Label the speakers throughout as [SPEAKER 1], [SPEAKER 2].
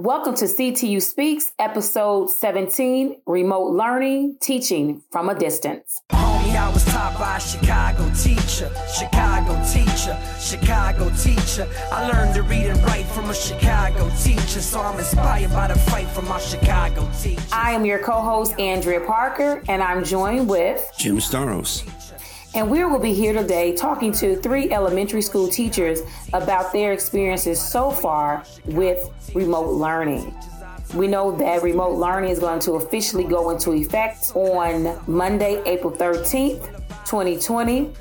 [SPEAKER 1] Welcome to CTU Speaks, episode 17 Remote Learning Teaching from a Distance.
[SPEAKER 2] Homie, I was taught by a Chicago teacher, Chicago teacher, Chicago teacher. I learned to read and write from a Chicago teacher, so I'm inspired by the fight from my Chicago teacher.
[SPEAKER 1] I am your co host, Andrea Parker, and I'm joined with
[SPEAKER 3] Jim Staros.
[SPEAKER 1] And we will be here today talking to three elementary school teachers about their experiences so far with remote learning. We know that remote learning is going to officially go into effect on Monday, April 13th, 2020.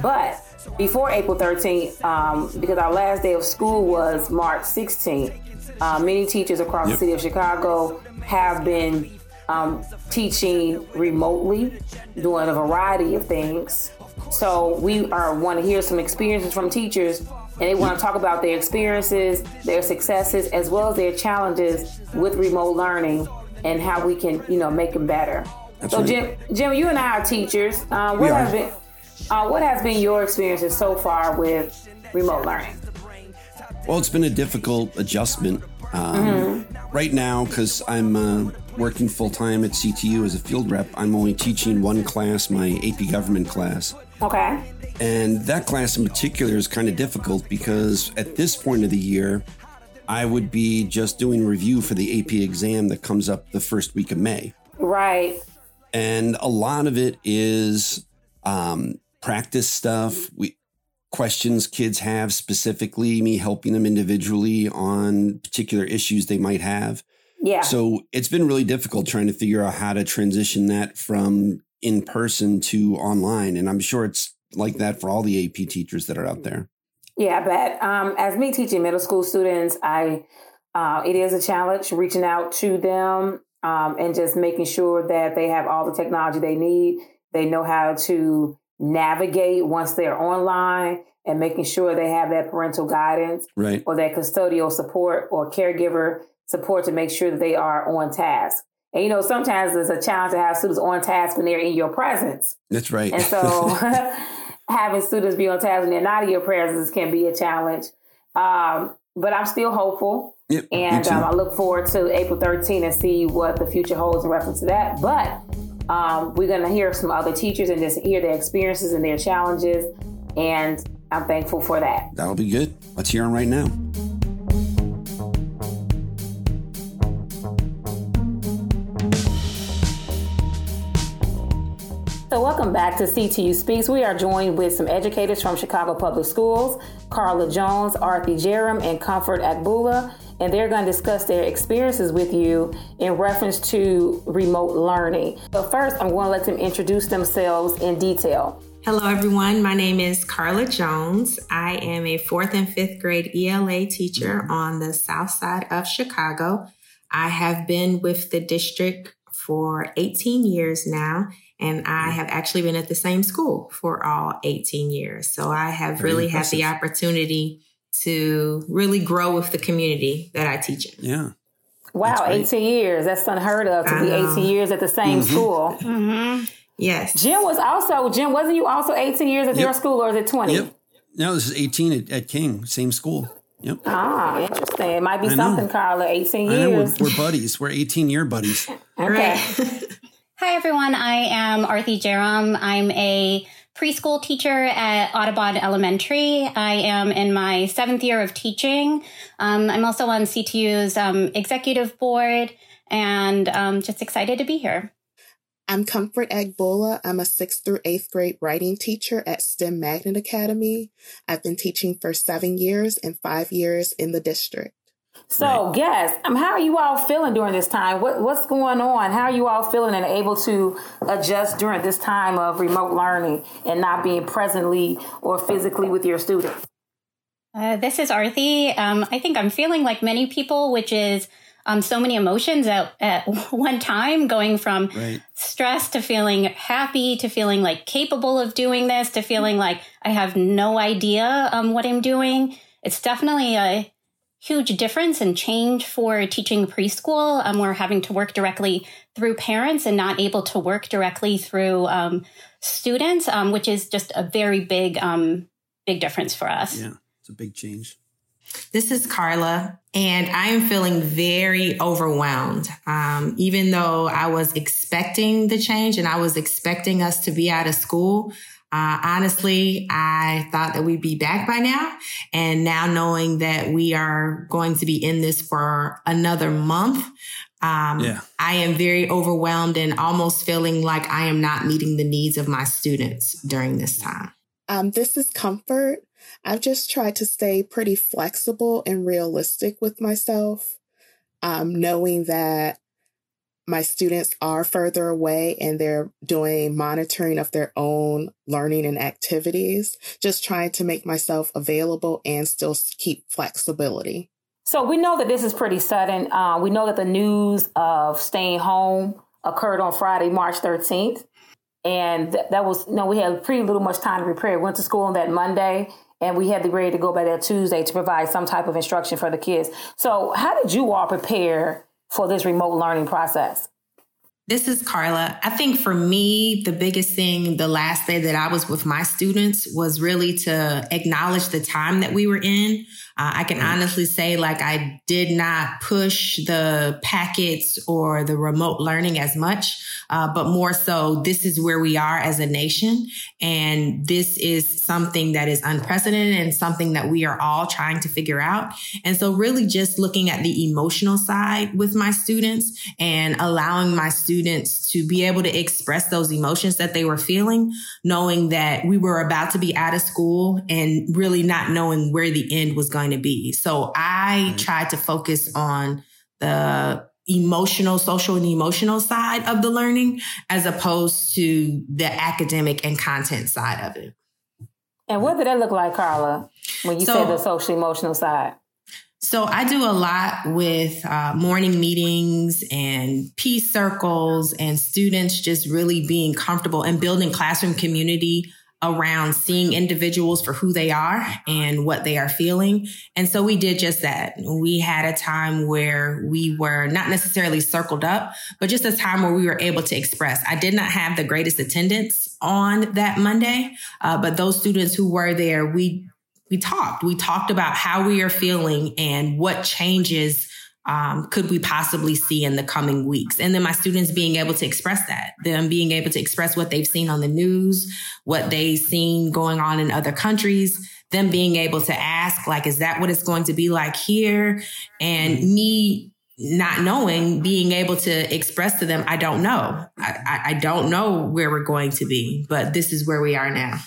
[SPEAKER 1] But before April 13th, um, because our last day of school was March 16th, uh, many teachers across yep. the city of Chicago have been um, teaching remotely, doing a variety of things. So we are want to hear some experiences from teachers, and they want to talk about their experiences, their successes, as well as their challenges with remote learning and how we can, you know, make them better. That's so, right. Jim, Jim, you and I are teachers. Uh, what has been uh, what has been your experiences so far with remote learning?
[SPEAKER 3] Well, it's been a difficult adjustment. Um, mm-hmm. Right now, because I'm uh, working full time at CTU as a field rep, I'm only teaching one class, my AP government class.
[SPEAKER 1] Okay.
[SPEAKER 3] And that class in particular is kind of difficult because at this point of the year, I would be just doing review for the AP exam that comes up the first week of May.
[SPEAKER 1] Right.
[SPEAKER 3] And a lot of it is um, practice stuff. We questions kids have specifically, me helping them individually on particular issues they might have.
[SPEAKER 1] Yeah.
[SPEAKER 3] So it's been really difficult trying to figure out how to transition that from in person to online. And I'm sure it's like that for all the AP teachers that are out there.
[SPEAKER 1] Yeah, but. Um, as me teaching middle school students, I uh, it is a challenge reaching out to them um, and just making sure that they have all the technology they need. They know how to navigate once they're online and making sure they have that parental guidance
[SPEAKER 3] right.
[SPEAKER 1] or that custodial support or caregiver support to make sure that they are on task. And you know, sometimes it's a challenge to have students on task when they're in your presence.
[SPEAKER 3] That's right.
[SPEAKER 1] And so having students be on task when they're not in your presence can be a challenge. Um, but I'm still hopeful.
[SPEAKER 3] Yep,
[SPEAKER 1] and um, I look forward to April 13 and see what the future holds in reference to that. But um, we're going to hear some other teachers and just hear their experiences and their challenges. And I'm thankful for that.
[SPEAKER 3] That'll be good. Let's hear them right now.
[SPEAKER 1] So, welcome back to CTU Speaks. We are joined with some educators from Chicago Public Schools, Carla Jones, Arthi Jerem, and Comfort Agbola, and they're going to discuss their experiences with you in reference to remote learning. But first, I'm going to let them introduce themselves in detail.
[SPEAKER 4] Hello, everyone. My name is Carla Jones. I am a fourth and fifth grade ELA teacher on the south side of Chicago. I have been with the district for 18 years now and I have actually been at the same school for all 18 years. So I have Very really impressive. had the opportunity to really grow with the community that I teach in.
[SPEAKER 3] Yeah.
[SPEAKER 1] Wow, 18 years. That's unheard of to I be know. 18 years at the same mm-hmm. school.
[SPEAKER 4] Mm-hmm. Yes.
[SPEAKER 1] Jim was also, Jim, wasn't you also 18 years at yep. your school or is it 20?
[SPEAKER 3] Yep. No, this is 18 at, at King, same school. Yep.
[SPEAKER 1] Ah, interesting. It might be I something, know. Carla. 18
[SPEAKER 3] years. We're, we're, buddies. We're 18 year buddies.
[SPEAKER 1] okay.
[SPEAKER 5] Hi, everyone. I am Arthi Jerem. I'm a preschool teacher at Audubon Elementary. I am in my seventh year of teaching. Um, I'm also on CTU's um, executive board and um, just excited to be here.
[SPEAKER 6] I'm Comfort Agbola. I'm a sixth through eighth grade writing teacher at STEM Magnet Academy. I've been teaching for seven years and five years in the district.
[SPEAKER 1] So, right. yes, um, how are you all feeling during this time? What, what's going on? How are you all feeling and able to adjust during this time of remote learning and not being presently or physically with your students?
[SPEAKER 5] Uh, this is Arthi. Um, I think I'm feeling like many people, which is um, so many emotions at, at one time, going from right. stress to feeling happy to feeling like capable of doing this to feeling like I have no idea um, what I'm doing. It's definitely a huge difference and change for teaching preschool. Um, we're having to work directly through parents and not able to work directly through um, students, um, which is just a very big, um, big difference for us.
[SPEAKER 3] Yeah, it's a big change.
[SPEAKER 4] This is Carla, and I am feeling very overwhelmed. Um, even though I was expecting the change and I was expecting us to be out of school, uh, honestly, I thought that we'd be back by now. And now knowing that we are going to be in this for another month, um, yeah. I am very overwhelmed and almost feeling like I am not meeting the needs of my students during this time.
[SPEAKER 6] Um, this is comfort. I've just tried to stay pretty flexible and realistic with myself, um, knowing that my students are further away and they're doing monitoring of their own learning and activities, just trying to make myself available and still keep flexibility.
[SPEAKER 1] So we know that this is pretty sudden. Uh, we know that the news of staying home occurred on Friday, March 13th. And th- that was, you know, we had pretty little much time to prepare. Went to school on that Monday and we had the ready to go by that Tuesday to provide some type of instruction for the kids. So how did you all prepare for this remote learning process?
[SPEAKER 4] This is Carla. I think for me, the biggest thing the last day that I was with my students was really to acknowledge the time that we were in. Uh, I can honestly say, like, I did not push the packets or the remote learning as much, uh, but more so, this is where we are as a nation. And this is something that is unprecedented and something that we are all trying to figure out. And so, really, just looking at the emotional side with my students and allowing my students to be able to express those emotions that they were feeling, knowing that we were about to be out of school and really not knowing where the end was going to be. So I mm-hmm. tried to focus on the emotional, social and emotional side of the learning as opposed to the academic and content side of it.
[SPEAKER 1] And what did that look like, Carla, when you so, said the social emotional side?
[SPEAKER 4] So I do a lot with uh, morning meetings and peace circles and students just really being comfortable and building classroom community around seeing individuals for who they are and what they are feeling. And so we did just that. We had a time where we were not necessarily circled up, but just a time where we were able to express. I did not have the greatest attendance on that Monday, uh, but those students who were there, we we talked. We talked about how we are feeling and what changes um, could we possibly see in the coming weeks? And then my students being able to express that, them being able to express what they've seen on the news, what they've seen going on in other countries, them being able to ask, like, is that what it's going to be like here? And me not knowing, being able to express to them, I don't know. I, I don't know where we're going to be, but this is where we are now.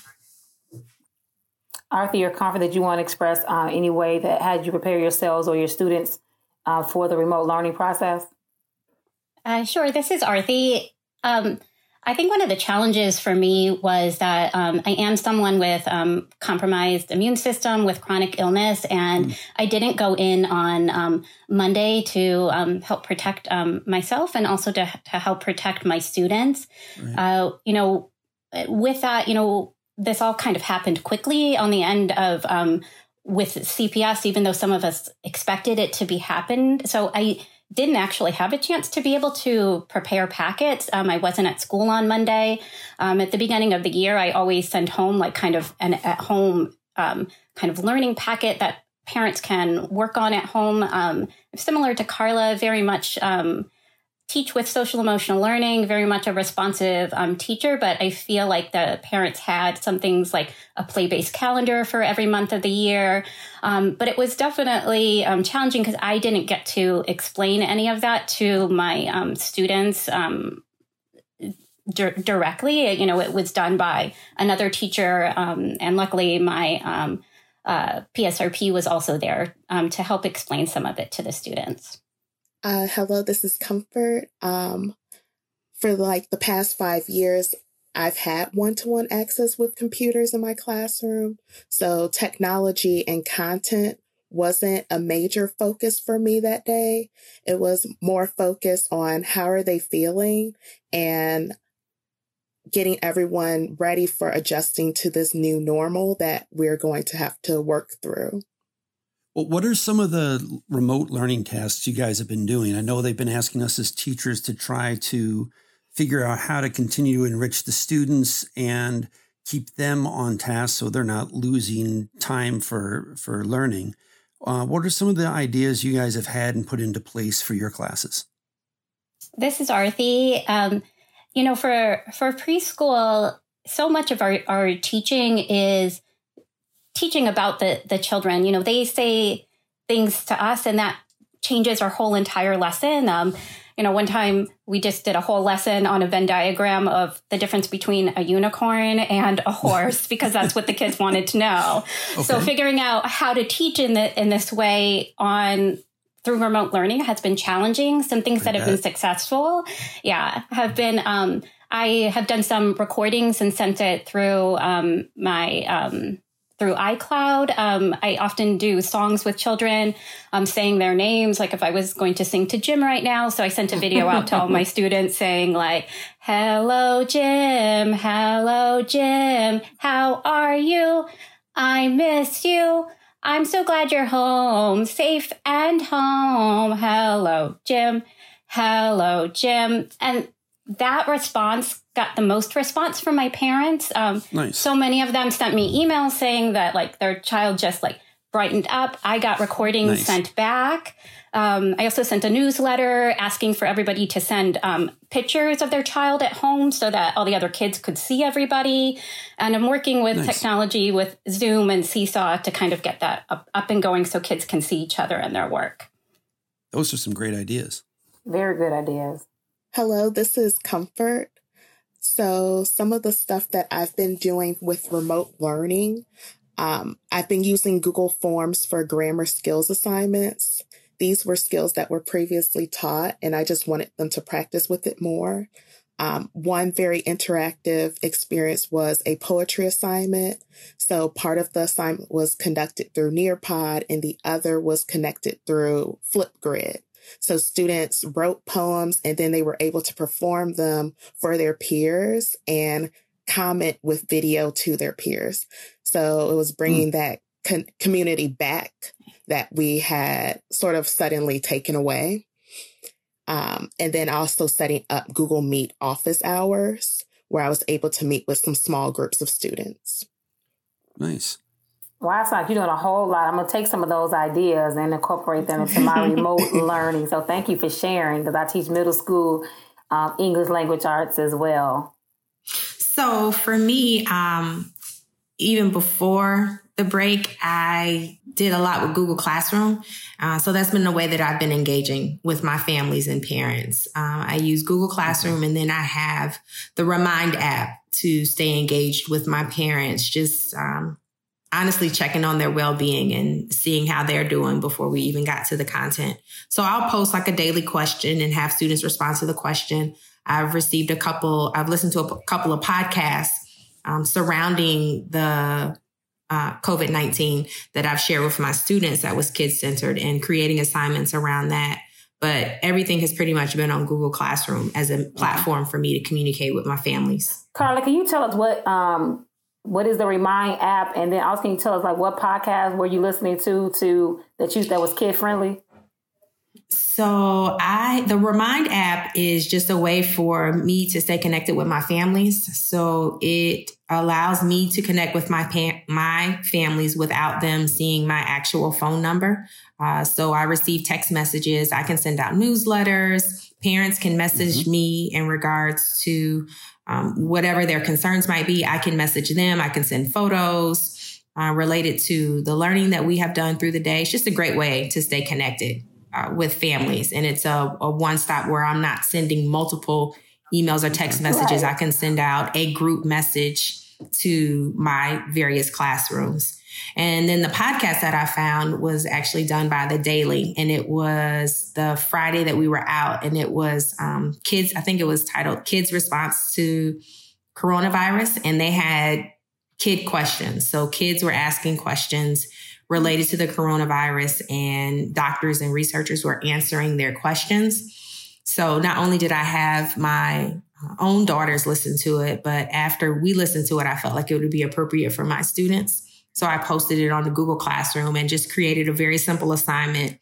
[SPEAKER 1] Arthi, you're confident that you want to express uh, any way that had you prepare yourselves or your students uh, for the remote learning process?
[SPEAKER 5] Uh, sure. This is Arthi. Um, I think one of the challenges for me was that um, I am someone with um, compromised immune system with chronic illness, and mm. I didn't go in on um, Monday to um, help protect um, myself and also to, to help protect my students. Right. Uh, you know, with that, you know, this all kind of happened quickly on the end of um, with CPS, even though some of us expected it to be happened. So I didn't actually have a chance to be able to prepare packets. Um, I wasn't at school on Monday. Um, at the beginning of the year, I always send home like kind of an at home um, kind of learning packet that parents can work on at home. Um, similar to Carla, very much um, teach with social emotional learning, very much a responsive um, teacher, but I feel like the parents had some things like a play based calendar for every month of the year. Um, but it was definitely um, challenging because I didn't get to explain any of that to my um, students. Um, di- directly, you know, it was done by another teacher, um, and luckily, my uh, PSRP was also there to help explain some of it to the students.
[SPEAKER 6] Uh, hello, this is Comfort. Um, for like the past five years, I've had one to one access with computers in my classroom. So technology and content wasn't a major focus for me that day. It was more focused on how are they feeling and getting everyone ready for adjusting to this new normal that we're going to have to work through.
[SPEAKER 3] Well, what are some of the remote learning tasks you guys have been doing? I know they've been asking us as teachers to try to figure out how to continue to enrich the students and keep them on task so they're not losing time for for learning. Uh, what are some of the ideas you guys have had and put into place for your classes?
[SPEAKER 5] This is Arthi. Um, you know, for for preschool, so much of our, our teaching is teaching about the the children. You know, they say things to us, and that changes our whole entire lesson. Um, you know, one time we just did a whole lesson on a Venn diagram of the difference between a unicorn and a horse because that's what the kids wanted to know. Okay. So figuring out how to teach in the in this way on through remote learning has been challenging. Some things that have been successful, yeah, have been. Um, I have done some recordings and sent it through um, my um, through iCloud. Um, I often do songs with children, um, saying their names. Like if I was going to sing to Jim right now, so I sent a video out to all my students saying like, "Hello, Jim. Hello, Jim. How are you? I miss you." I'm so glad you're home, safe and home. Hello, Jim. Hello, Jim. And that response got the most response from my parents. Um, nice. So many of them sent me emails saying that like their child just like brightened up. I got recordings nice. sent back. Um, I also sent a newsletter asking for everybody to send um, pictures of their child at home so that all the other kids could see everybody. And I'm working with nice. technology with Zoom and Seesaw to kind of get that up, up and going so kids can see each other and their work.
[SPEAKER 3] Those are some great ideas.
[SPEAKER 1] Very good ideas.
[SPEAKER 6] Hello, this is Comfort. So, some of the stuff that I've been doing with remote learning, um, I've been using Google Forms for grammar skills assignments. These were skills that were previously taught, and I just wanted them to practice with it more. Um, one very interactive experience was a poetry assignment. So part of the assignment was conducted through Nearpod, and the other was connected through Flipgrid. So students wrote poems and then they were able to perform them for their peers and comment with video to their peers. So it was bringing mm. that con- community back that we had sort of suddenly taken away. Um, and then also setting up Google Meet office hours where I was able to meet with some small groups of students.
[SPEAKER 3] Nice.
[SPEAKER 1] Well, it's like you're doing a whole lot. I'm going to take some of those ideas and incorporate them into my remote learning. So thank you for sharing because I teach middle school um, English language arts as well.
[SPEAKER 4] So for me, um, even before the break, I did a lot with Google Classroom. Uh, so that's been the way that I've been engaging with my families and parents. Uh, I use Google Classroom and then I have the Remind app to stay engaged with my parents, just um, honestly checking on their well-being and seeing how they're doing before we even got to the content. So I'll post like a daily question and have students respond to the question. I've received a couple, I've listened to a couple of podcasts um, surrounding the uh, COVID 19 that I've shared with my students that was kid centered and creating assignments around that. But everything has pretty much been on Google Classroom as a platform for me to communicate with my families.
[SPEAKER 1] Carla, can you tell us what um, what is the Remind app, and then also can you tell us like what podcast were you listening to to that you that was kid friendly?
[SPEAKER 4] So I the Remind app is just a way for me to stay connected with my families. So it allows me to connect with my pa- my families without them seeing my actual phone number. Uh, so I receive text messages. I can send out newsletters. Parents can message mm-hmm. me in regards to um, whatever their concerns might be. I can message them. I can send photos uh, related to the learning that we have done through the day. It's just a great way to stay connected uh, with families. And it's a, a one stop where I'm not sending multiple emails or text messages. Right. I can send out a group message to my various classrooms. And then the podcast that I found was actually done by the Daily, and it was the Friday that we were out, and it was um, kids. I think it was titled "Kids Response to Coronavirus," and they had kid questions. So kids were asking questions related to the coronavirus, and doctors and researchers were answering their questions. So not only did I have my own daughters listen to it, but after we listened to it, I felt like it would be appropriate for my students. So I posted it on the Google Classroom and just created a very simple assignment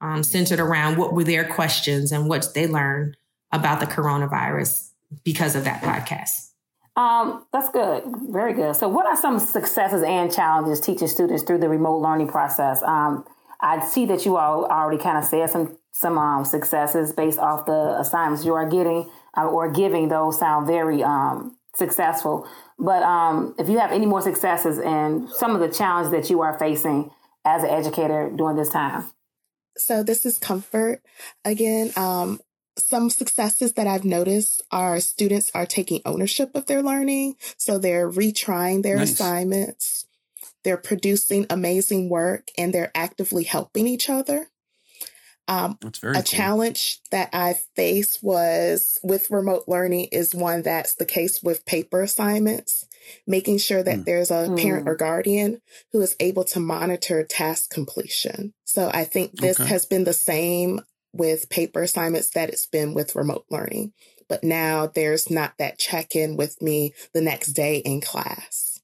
[SPEAKER 4] um, centered around what were their questions and what they learned about the coronavirus because of that podcast.
[SPEAKER 1] Um, that's good. Very good. So, what are some successes and challenges teaching students through the remote learning process? Um, I see that you all already kind of said some some um, successes based off the assignments you are getting uh, or giving. Those sound very um, successful. But um, if you have any more successes and some of the challenges that you are facing as an educator during this time.
[SPEAKER 6] So this is comfort again. Um, some successes that I've noticed are students are taking ownership of their learning. So they're retrying their nice. assignments. They're producing amazing work and they're actively helping each other. Um, a cool. challenge that I faced was with remote learning is one that's the case with paper assignments, making sure that mm. there's a mm. parent or guardian who is able to monitor task completion. So I think this okay. has been the same with paper assignments that it's been with remote learning. But now there's not that check in with me the next day in class.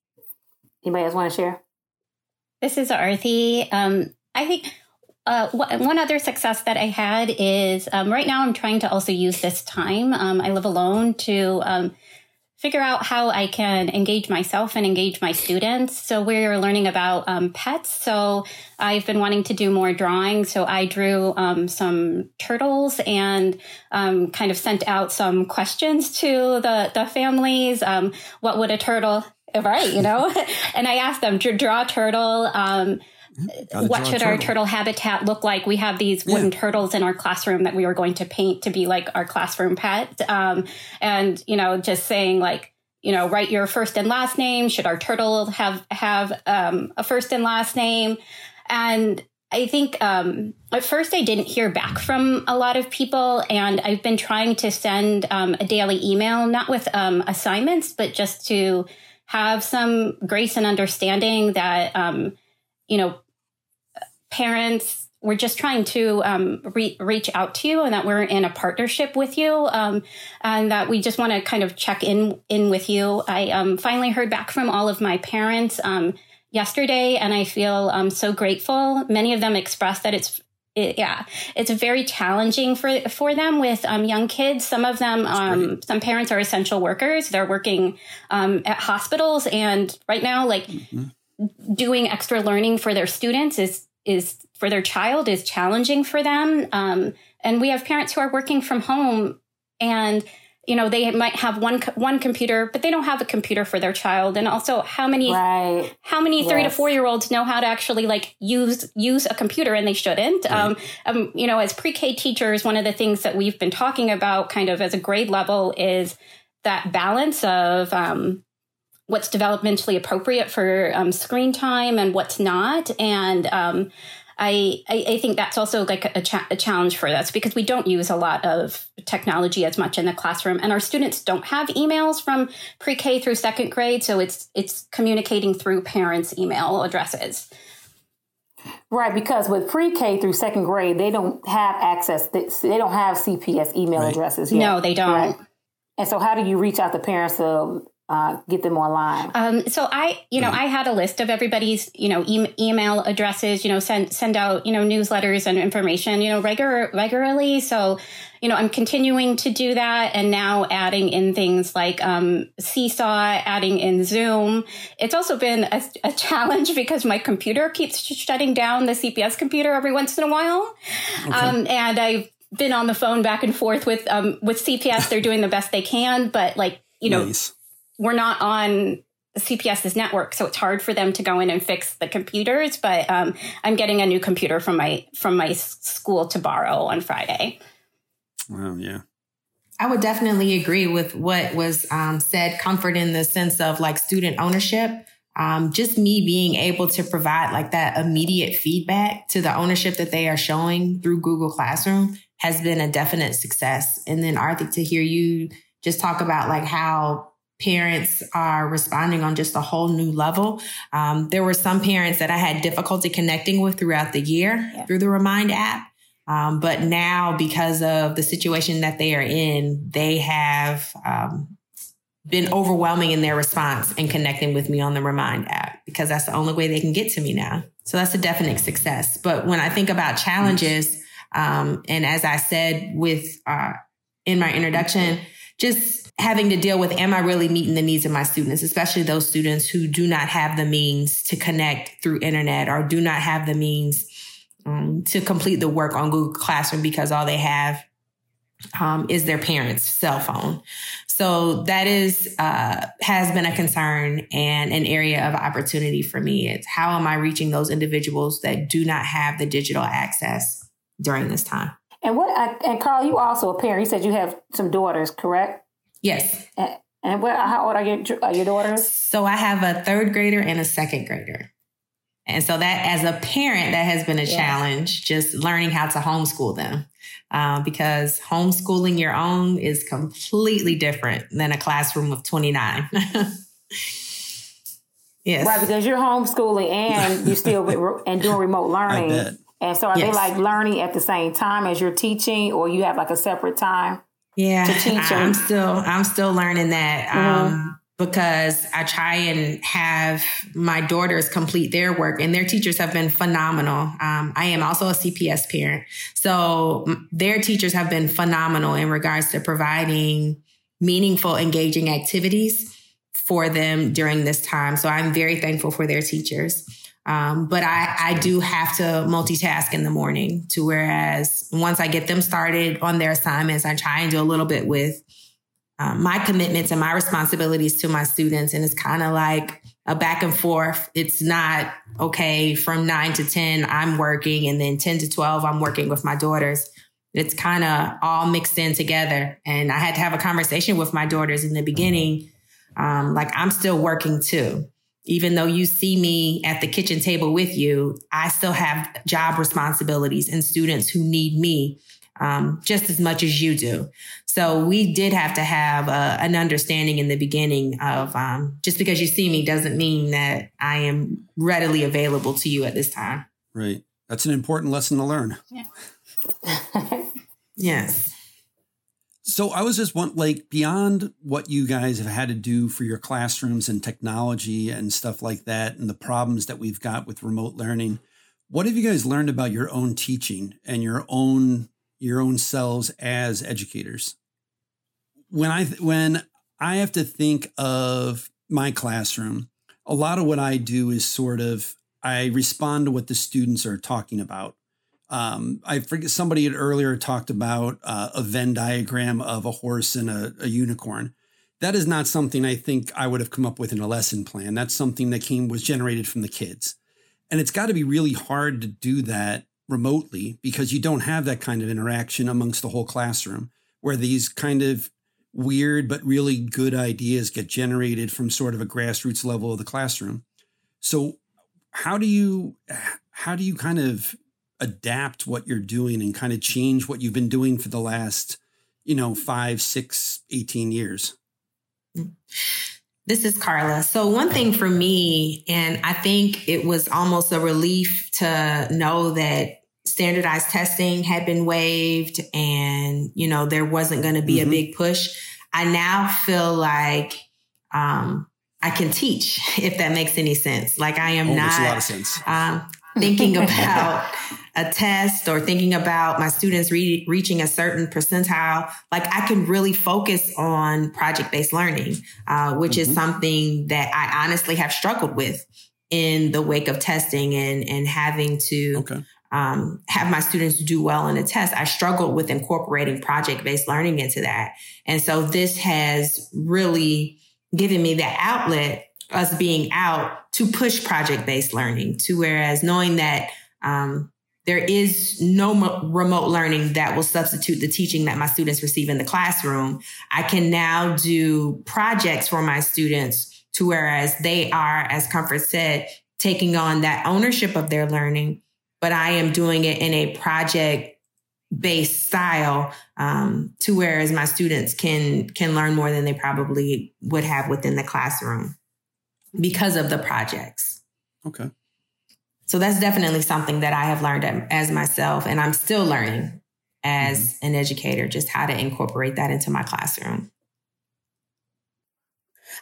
[SPEAKER 1] Anybody else want to share?
[SPEAKER 5] This is Arthi. Um, I think uh, one other success that I had is um, right now I'm trying to also use this time. Um, I live alone to um, figure out how I can engage myself and engage my students. So we're learning about um, pets. So I've been wanting to do more drawing. So I drew um, some turtles and um, kind of sent out some questions to the the families. What would a turtle? Right, you know, and I asked them to draw a turtle what should our turtle habitat look like? We have these wooden yeah. turtles in our classroom that we are going to paint to be like our classroom pet. Um, and, you know, just saying like, you know, write your first and last name. Should our turtle have, have, um, a first and last name? And I think, um, at first I didn't hear back from a lot of people and I've been trying to send, um, a daily email, not with, um, assignments, but just to have some grace and understanding that, um, you know, parents, we're just trying to um, re- reach out to you and that we're in a partnership with you um, and that we just want to kind of check in in with you. I um, finally heard back from all of my parents um, yesterday and I feel um, so grateful. Many of them expressed that it's it, yeah, it's very challenging for for them with um, young kids. Some of them, um, some parents are essential workers. They're working um, at hospitals, and right now, like mm-hmm. doing extra learning for their students is is for their child is challenging for them. Um, and we have parents who are working from home and you know they might have one one computer but they don't have a computer for their child and also how many right. how many yes. 3 to 4 year olds know how to actually like use use a computer and they shouldn't right. um, um, you know as pre-k teachers one of the things that we've been talking about kind of as a grade level is that balance of um, what's developmentally appropriate for um, screen time and what's not. And um, I, I, I think that's also like a, cha- a, challenge for us because we don't use a lot of technology as much in the classroom, and our students don't have emails from pre-K through second grade, so it's it's communicating through parents' email addresses.
[SPEAKER 1] Right, because with pre-K through second grade, they don't have access. They, they don't have CPS email right. addresses yet.
[SPEAKER 5] No, they don't. Right?
[SPEAKER 1] And so, how do you reach out to parents to uh, get them online?
[SPEAKER 5] Um, so I, you know, I had a list of everybody's, you know, e- email addresses, you know, send, send out, you know, newsletters and information, you know, regular, regularly. So, you know, I'm continuing to do that and now adding in things like, um, Seesaw, adding in Zoom. It's also been a, a challenge because my computer keeps shutting down the CPS computer every once in a while. Okay. Um, and I've been on the phone back and forth with, um, with CPS. They're doing the best they can, but like, you know, nice we're not on CPS's network, so it's hard for them to go in and fix the computers. But um, I'm getting a new computer from my from my school to borrow on Friday.
[SPEAKER 3] Well, yeah.
[SPEAKER 4] I would definitely agree with what was um, said. Comfort in the sense of like student ownership. Um, just me being able to provide like that immediate feedback to the ownership that they are showing through Google Classroom has been a definite success. And then Arthi, to hear you just talk about like how parents are responding on just a whole new level. Um, there were some parents that I had difficulty connecting with throughout the year yeah. through the Remind app. Um, but now, because of the situation that they are in, they have um, been overwhelming in their response and connecting with me on the Remind app because that's the only way they can get to me now. So that's a definite success. But when I think about challenges, um, and as I said with uh, in my introduction, just having to deal with am I really meeting the needs of my students, especially those students who do not have the means to connect through internet or do not have the means um, to complete the work on Google Classroom because all they have um, is their parents' cell phone. So that is uh, has been a concern and an area of opportunity for me. It's how am I reaching those individuals that do not have the digital access during this time?
[SPEAKER 1] And what? I, And Carl, you also a parent. You said you have some daughters, correct?
[SPEAKER 4] Yes.
[SPEAKER 1] And, and what? How old are your, are your daughters?
[SPEAKER 4] So I have a third grader and a second grader. And so that as a parent, that has been a yeah. challenge, just learning how to homeschool them. Uh, because homeschooling your own is completely different than a classroom of 29.
[SPEAKER 1] yes. Right, because you're homeschooling and you're still and doing remote learning. And so are yes. they like learning at the same time as you're teaching or you have like a separate time?
[SPEAKER 4] Yeah. To teach them? I'm still I'm still learning that. Mm-hmm. Um, because I try and have my daughters complete their work, and their teachers have been phenomenal. Um, I am also a CPS parent, so their teachers have been phenomenal in regards to providing meaningful, engaging activities for them during this time. So I'm very thankful for their teachers. Um, but I, I do have to multitask in the morning to whereas once I get them started on their assignments, I try and do a little bit with um, my commitments and my responsibilities to my students. And it's kind of like a back and forth. It's not okay from nine to 10, I'm working, and then 10 to 12, I'm working with my daughters. It's kind of all mixed in together. And I had to have a conversation with my daughters in the beginning. Um, like, I'm still working too. Even though you see me at the kitchen table with you, I still have job responsibilities and students who need me um, just as much as you do. So we did have to have a, an understanding in the beginning of um, just because you see me doesn't mean that I am readily available to you at this time.
[SPEAKER 3] Right. That's an important lesson to learn.
[SPEAKER 4] Yeah. yes.
[SPEAKER 3] So I was just want like beyond what you guys have had to do for your classrooms and technology and stuff like that and the problems that we've got with remote learning, what have you guys learned about your own teaching and your own your own selves as educators. When I when I have to think of my classroom, a lot of what I do is sort of I respond to what the students are talking about. Um, I forget somebody had earlier talked about uh, a Venn diagram of a horse and a, a unicorn. That is not something I think I would have come up with in a lesson plan. That's something that came was generated from the kids, and it's got to be really hard to do that remotely because you don't have that kind of interaction amongst the whole classroom where these kind of weird but really good ideas get generated from sort of a grassroots level of the classroom. So how do you how do you kind of adapt what you're doing and kind of change what you've been doing for the last, you know, five, six, 18 years?
[SPEAKER 4] This is Carla. So, one thing for me, and I think it was almost a relief to know that standardized testing had been waived and, you know, there wasn't going to be mm-hmm. a big push. I now feel like um, I can teach, if that makes any sense. Like, I am oh, not.
[SPEAKER 3] Makes a lot of sense.
[SPEAKER 4] Um, thinking about a test or thinking about my students re- reaching a certain percentile, like I can really focus on project based learning, uh, which mm-hmm. is something that I honestly have struggled with in the wake of testing and and having to. Okay. Um, have my students do well in a test. I struggled with incorporating project based learning into that. And so this has really given me that outlet us being out to push project based learning to whereas knowing that um, there is no mo- remote learning that will substitute the teaching that my students receive in the classroom. I can now do projects for my students to whereas they are, as Comfort said, taking on that ownership of their learning, but I am doing it in a project based style um, to whereas my students can can learn more than they probably would have within the classroom because of the projects.
[SPEAKER 3] Okay.
[SPEAKER 4] So that's definitely something that I have learned as myself, and I'm still learning as mm-hmm. an educator just how to incorporate that into my classroom.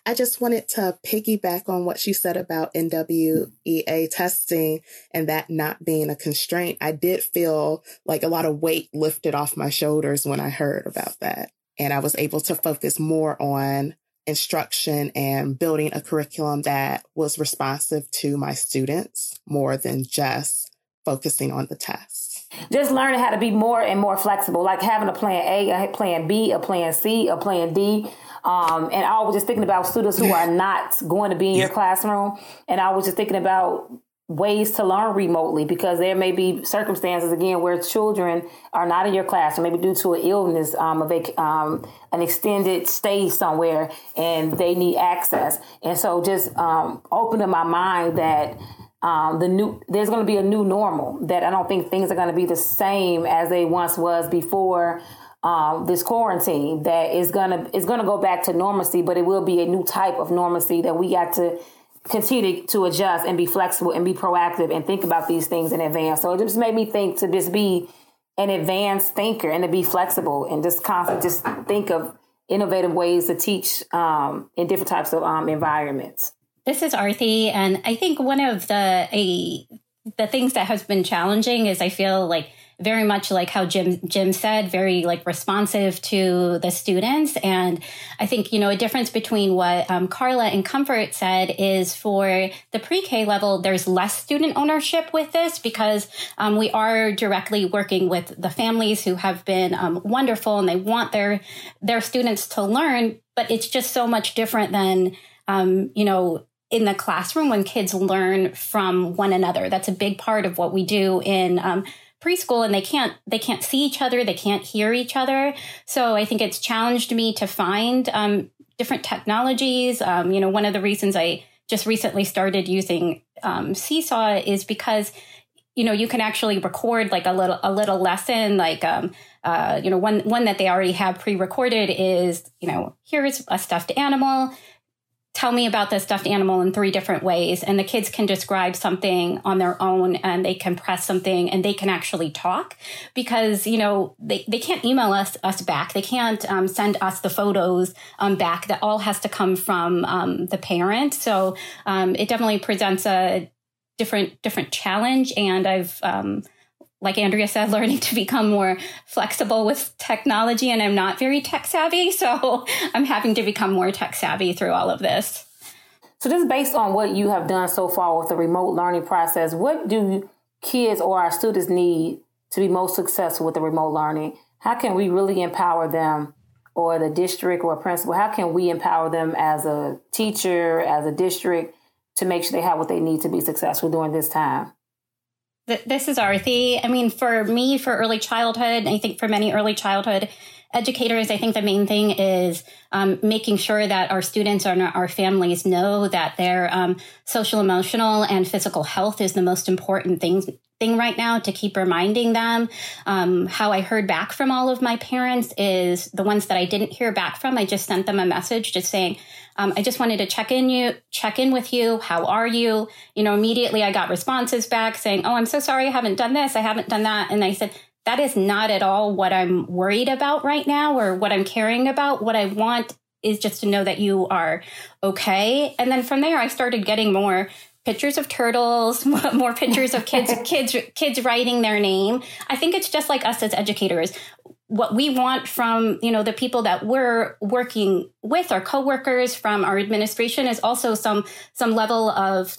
[SPEAKER 6] I just wanted to piggyback on what she said about NWEA testing and that not being a constraint. I did feel like a lot of weight lifted off my shoulders when I heard about that. And I was able to focus more on instruction and building a curriculum that was responsive to my students more than just focusing on the test.
[SPEAKER 1] Just learning how to be more and more flexible, like having a plan A, a plan B, a plan C, a plan D. Um, and I was just thinking about students who are not going to be in your classroom. And I was just thinking about ways to learn remotely because there may be circumstances again where children are not in your classroom, maybe due to an illness, um, a vac- um, an extended stay somewhere, and they need access. And so, just um, opening my mind that. Um, the new there's going to be a new normal that I don't think things are going to be the same as they once was before um, this quarantine. That is gonna is going to go back to normalcy, but it will be a new type of normalcy that we got to continue to adjust and be flexible and be proactive and think about these things in advance. So it just made me think to just be an advanced thinker and to be flexible and just constantly just think of innovative ways to teach um, in different types of um, environments.
[SPEAKER 5] This is Arthi, and I think one of the a, the things that has been challenging is I feel like very much like how Jim Jim said, very like responsive to the students. And I think you know a difference between what um, Carla and Comfort said is for the pre-K level, there's less student ownership with this because um, we are directly working with the families who have been um, wonderful and they want their their students to learn. But it's just so much different than um, you know in the classroom when kids learn from one another. That's a big part of what we do in um, preschool and they can't they can't see each other they can't hear each other. So i think it's challenged me to find um, different technologies. Um, you know one of the reasons i just recently started using um, seesaw is because you know you can actually record like a little a little lesson like um, uh, you know one one that they already have pre-recorded is you know here's a stuffed animal tell me about the stuffed animal in three different ways and the kids can describe something on their own and they can press something and they can actually talk because you know they, they can't email us us back. They can't um, send us the photos um, back. That all has to come from um, the parent. So um, it definitely presents a different different challenge and i've um, like Andrea said, learning to become more flexible with technology. And I'm not very tech savvy. So I'm having to become more tech savvy through all of this.
[SPEAKER 1] So, just based on what you have done so far with the remote learning process, what do kids or our students need to be most successful with the remote learning? How can we really empower them or the district or principal? How can we empower them as a teacher, as a district to make sure they have what they need to be successful during this time?
[SPEAKER 5] This is Arthi. I mean, for me, for early childhood, I think for many early childhood educators, I think the main thing is um, making sure that our students and our families know that their um, social, emotional, and physical health is the most important thing thing right now to keep reminding them. Um, how I heard back from all of my parents is the ones that I didn't hear back from. I just sent them a message just saying, um, I just wanted to check in you, check in with you. How are you? You know, immediately I got responses back saying, "Oh, I'm so sorry, I haven't done this, I haven't done that," and I said. That is not at all what I'm worried about right now or what I'm caring about. What I want is just to know that you are okay. And then from there, I started getting more pictures of turtles, more pictures of kids, kids, kids writing their name. I think it's just like us as educators what we want from you know the people that we're working with our coworkers from our administration is also some some level of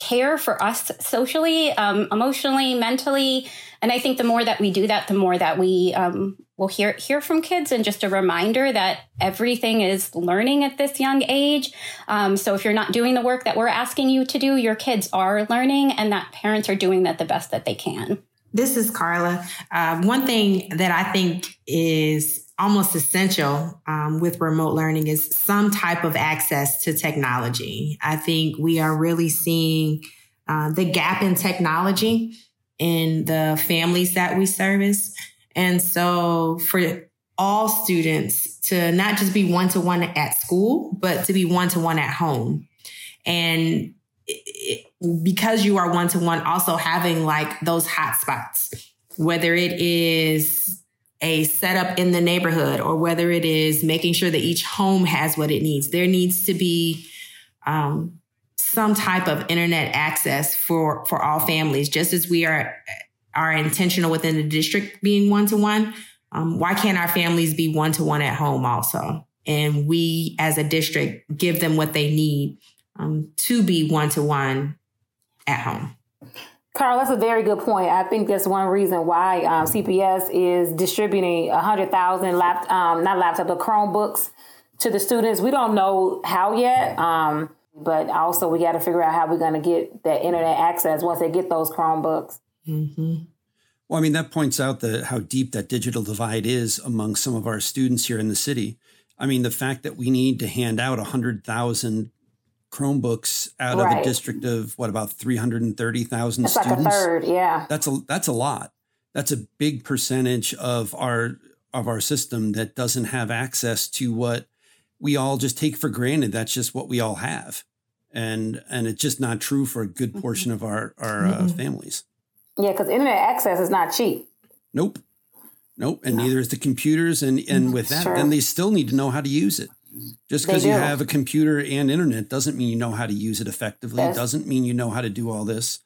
[SPEAKER 5] care for us socially um, emotionally mentally. And i think the more that we do that the more that we um, will hear hear from kids. And just a reminder that everything is learning at this young age. Um, so if you're not doing the work that we're asking you to do your kids are learning and that parents are doing that the best that they can.
[SPEAKER 4] This is Carla. Uh, one thing that I think is almost essential um, with remote learning is some type of access to technology. I think we are really seeing uh, the gap in technology in the families that we service. And so for all students to not just be one to one at school, but to be one to one at home. And it, because you are one to one, also having like those hot spots, whether it is a setup in the neighborhood or whether it is making sure that each home has what it needs. There needs to be um, some type of internet access for for all families, just as we are are intentional within the district being one to one. Why can't our families be one to one at home also? And we as a district give them what they need um, to be one to one at home.
[SPEAKER 1] Carl, that's a very good point. I think that's one reason why um, CPS is distributing 100,000 lap, um, not laptop, but Chromebooks to the students. We don't know how yet, um, but also we got to figure out how we're going to get that internet access once they get those Chromebooks.
[SPEAKER 3] Mm-hmm. Well, I mean, that points out the, how deep that digital divide is among some of our students here in the city. I mean, the fact that we need to hand out 100,000 Chromebooks out right. of a district of what about 330,000
[SPEAKER 1] students?
[SPEAKER 3] like
[SPEAKER 1] a third, yeah.
[SPEAKER 3] That's a that's a lot. That's a big percentage of our of our system that doesn't have access to what we all just take for granted. That's just what we all have. And and it's just not true for a good mm-hmm. portion of our our uh, mm-hmm. uh, families.
[SPEAKER 1] Yeah, cuz internet access is not cheap.
[SPEAKER 3] Nope. Nope, and no. neither is the computers and and mm-hmm. with that sure. then they still need to know how to use it. Just because you have a computer and internet doesn't mean you know how to use it effectively. Yes. It doesn't mean you know how to do all this.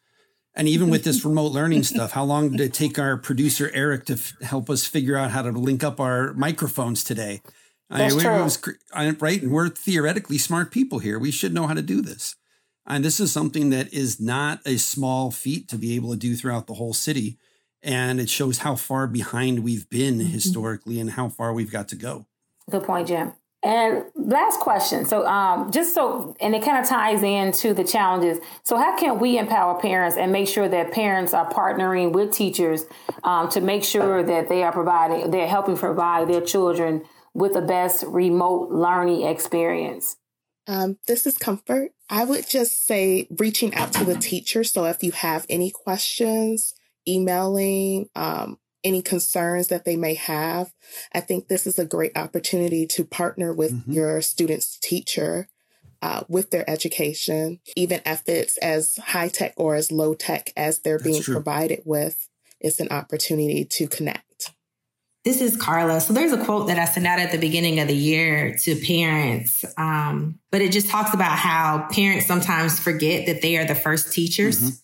[SPEAKER 3] And even with this remote learning stuff, how long did it take our producer Eric to f- help us figure out how to link up our microphones today?
[SPEAKER 1] That's I, true. Was,
[SPEAKER 3] right, and we're theoretically smart people here. We should know how to do this. And this is something that is not a small feat to be able to do throughout the whole city. And it shows how far behind we've been mm-hmm. historically and how far we've got to go.
[SPEAKER 1] Good point, Jim. And last question. So, um, just so, and it kind of ties into the challenges. So, how can we empower parents and make sure that parents are partnering with teachers um, to make sure that they are providing, they're helping provide their children with the best remote learning experience?
[SPEAKER 6] Um, this is comfort. I would just say reaching out to the teacher. So, if you have any questions, emailing, um, any concerns that they may have. I think this is a great opportunity to partner with mm-hmm. your student's teacher uh, with their education, even if it's as high tech or as low tech as they're That's being true. provided with. It's an opportunity to connect.
[SPEAKER 4] This is Carla. So there's a quote that I sent out at the beginning of the year to parents, um, but it just talks about how parents sometimes forget that they are the first teachers. Mm-hmm.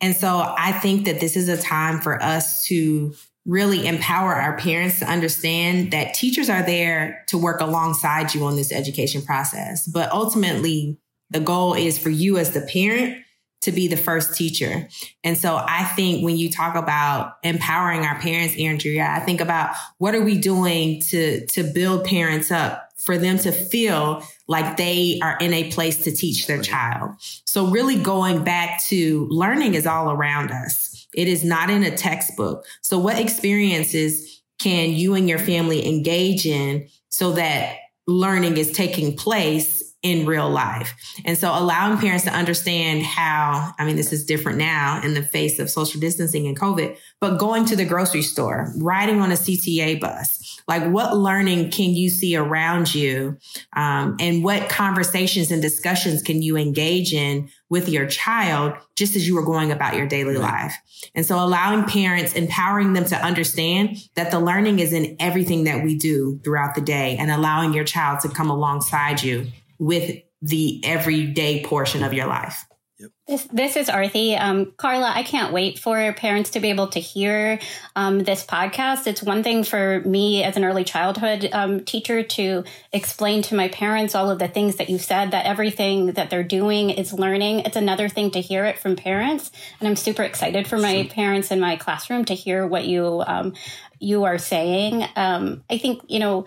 [SPEAKER 4] And so I think that this is a time for us to really empower our parents to understand that teachers are there to work alongside you on this education process. But ultimately, the goal is for you as the parent to be the first teacher. And so I think when you talk about empowering our parents, Andrea, I think about what are we doing to, to build parents up for them to feel like they are in a place to teach their child. So really going back to learning is all around us. It is not in a textbook. So what experiences can you and your family engage in so that learning is taking place in real life. And so allowing parents to understand how, I mean, this is different now in the face of social distancing and COVID, but going to the grocery store, riding on a CTA bus, like what learning can you see around you? Um, and what conversations and discussions can you engage in with your child just as you were going about your daily life. And so allowing parents, empowering them to understand that the learning is in everything that we do throughout the day and allowing your child to come alongside you with the everyday portion of your life.
[SPEAKER 5] This, this is Arthi. Um, Carla, I can't wait for parents to be able to hear um, this podcast. It's one thing for me as an early childhood um, teacher to explain to my parents all of the things that you said, that everything that they're doing is learning. It's another thing to hear it from parents. And I'm super excited for my parents in my classroom to hear what you, um, you are saying. Um, I think, you know,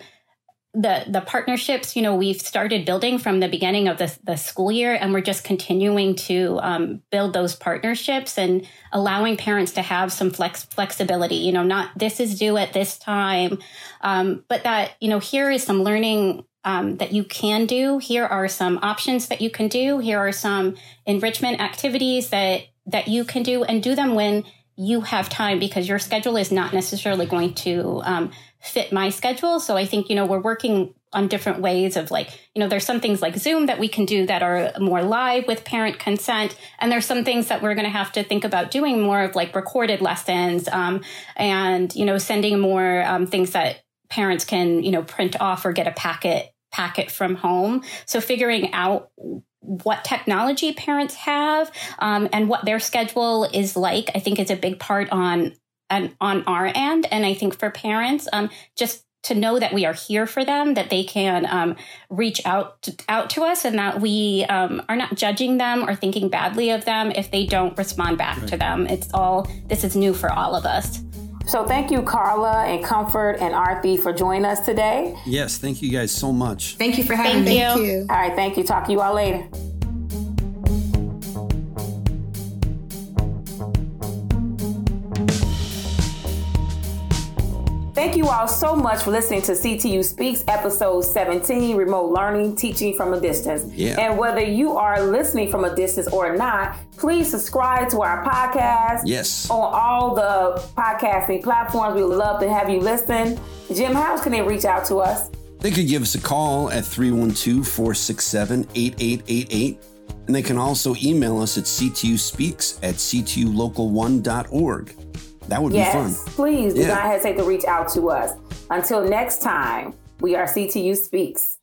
[SPEAKER 5] the the partnerships you know we've started building from the beginning of the, the school year and we're just continuing to um, build those partnerships and allowing parents to have some flex flexibility you know not this is due at this time um, but that you know here is some learning um, that you can do. Here are some options that you can do. Here are some enrichment activities that that you can do and do them when you have time because your schedule is not necessarily going to um, fit my schedule. So I think, you know, we're working on different ways of like, you know, there's some things like Zoom that we can do that are more live with parent consent. And there's some things that we're going to have to think about doing more of like recorded lessons, um, and, you know, sending more, um, things that parents can, you know, print off or get a packet, packet from home. So figuring out what technology parents have um, and what their schedule is like, I think is a big part on and on our end. And I think for parents, um, just to know that we are here for them, that they can um, reach out to, out to us, and that we um, are not judging them or thinking badly of them if they don't respond back right. to them. It's all this is new for all of us.
[SPEAKER 1] So thank you, Carla and Comfort and Arthi for joining us today.
[SPEAKER 3] Yes, thank you guys so much.
[SPEAKER 4] Thank you for having
[SPEAKER 5] thank
[SPEAKER 4] me.
[SPEAKER 5] You.
[SPEAKER 1] All right, thank you. Talk to you all later. Thank you all so much for listening to CTU Speaks episode 17 Remote Learning Teaching from a Distance.
[SPEAKER 3] Yeah.
[SPEAKER 1] And whether you are listening from a distance or not, please subscribe to our podcast.
[SPEAKER 3] Yes.
[SPEAKER 1] On all the podcasting platforms. We would love to have you listen. Jim, how can they reach out to us?
[SPEAKER 3] They could give us a call at 312 467 8888. And they can also email us at ctuspeaks at ctulocal1.org. That would
[SPEAKER 1] yes,
[SPEAKER 3] be fun.
[SPEAKER 1] Please do yeah. not hesitate to reach out to us. Until next time, we are CTU Speaks.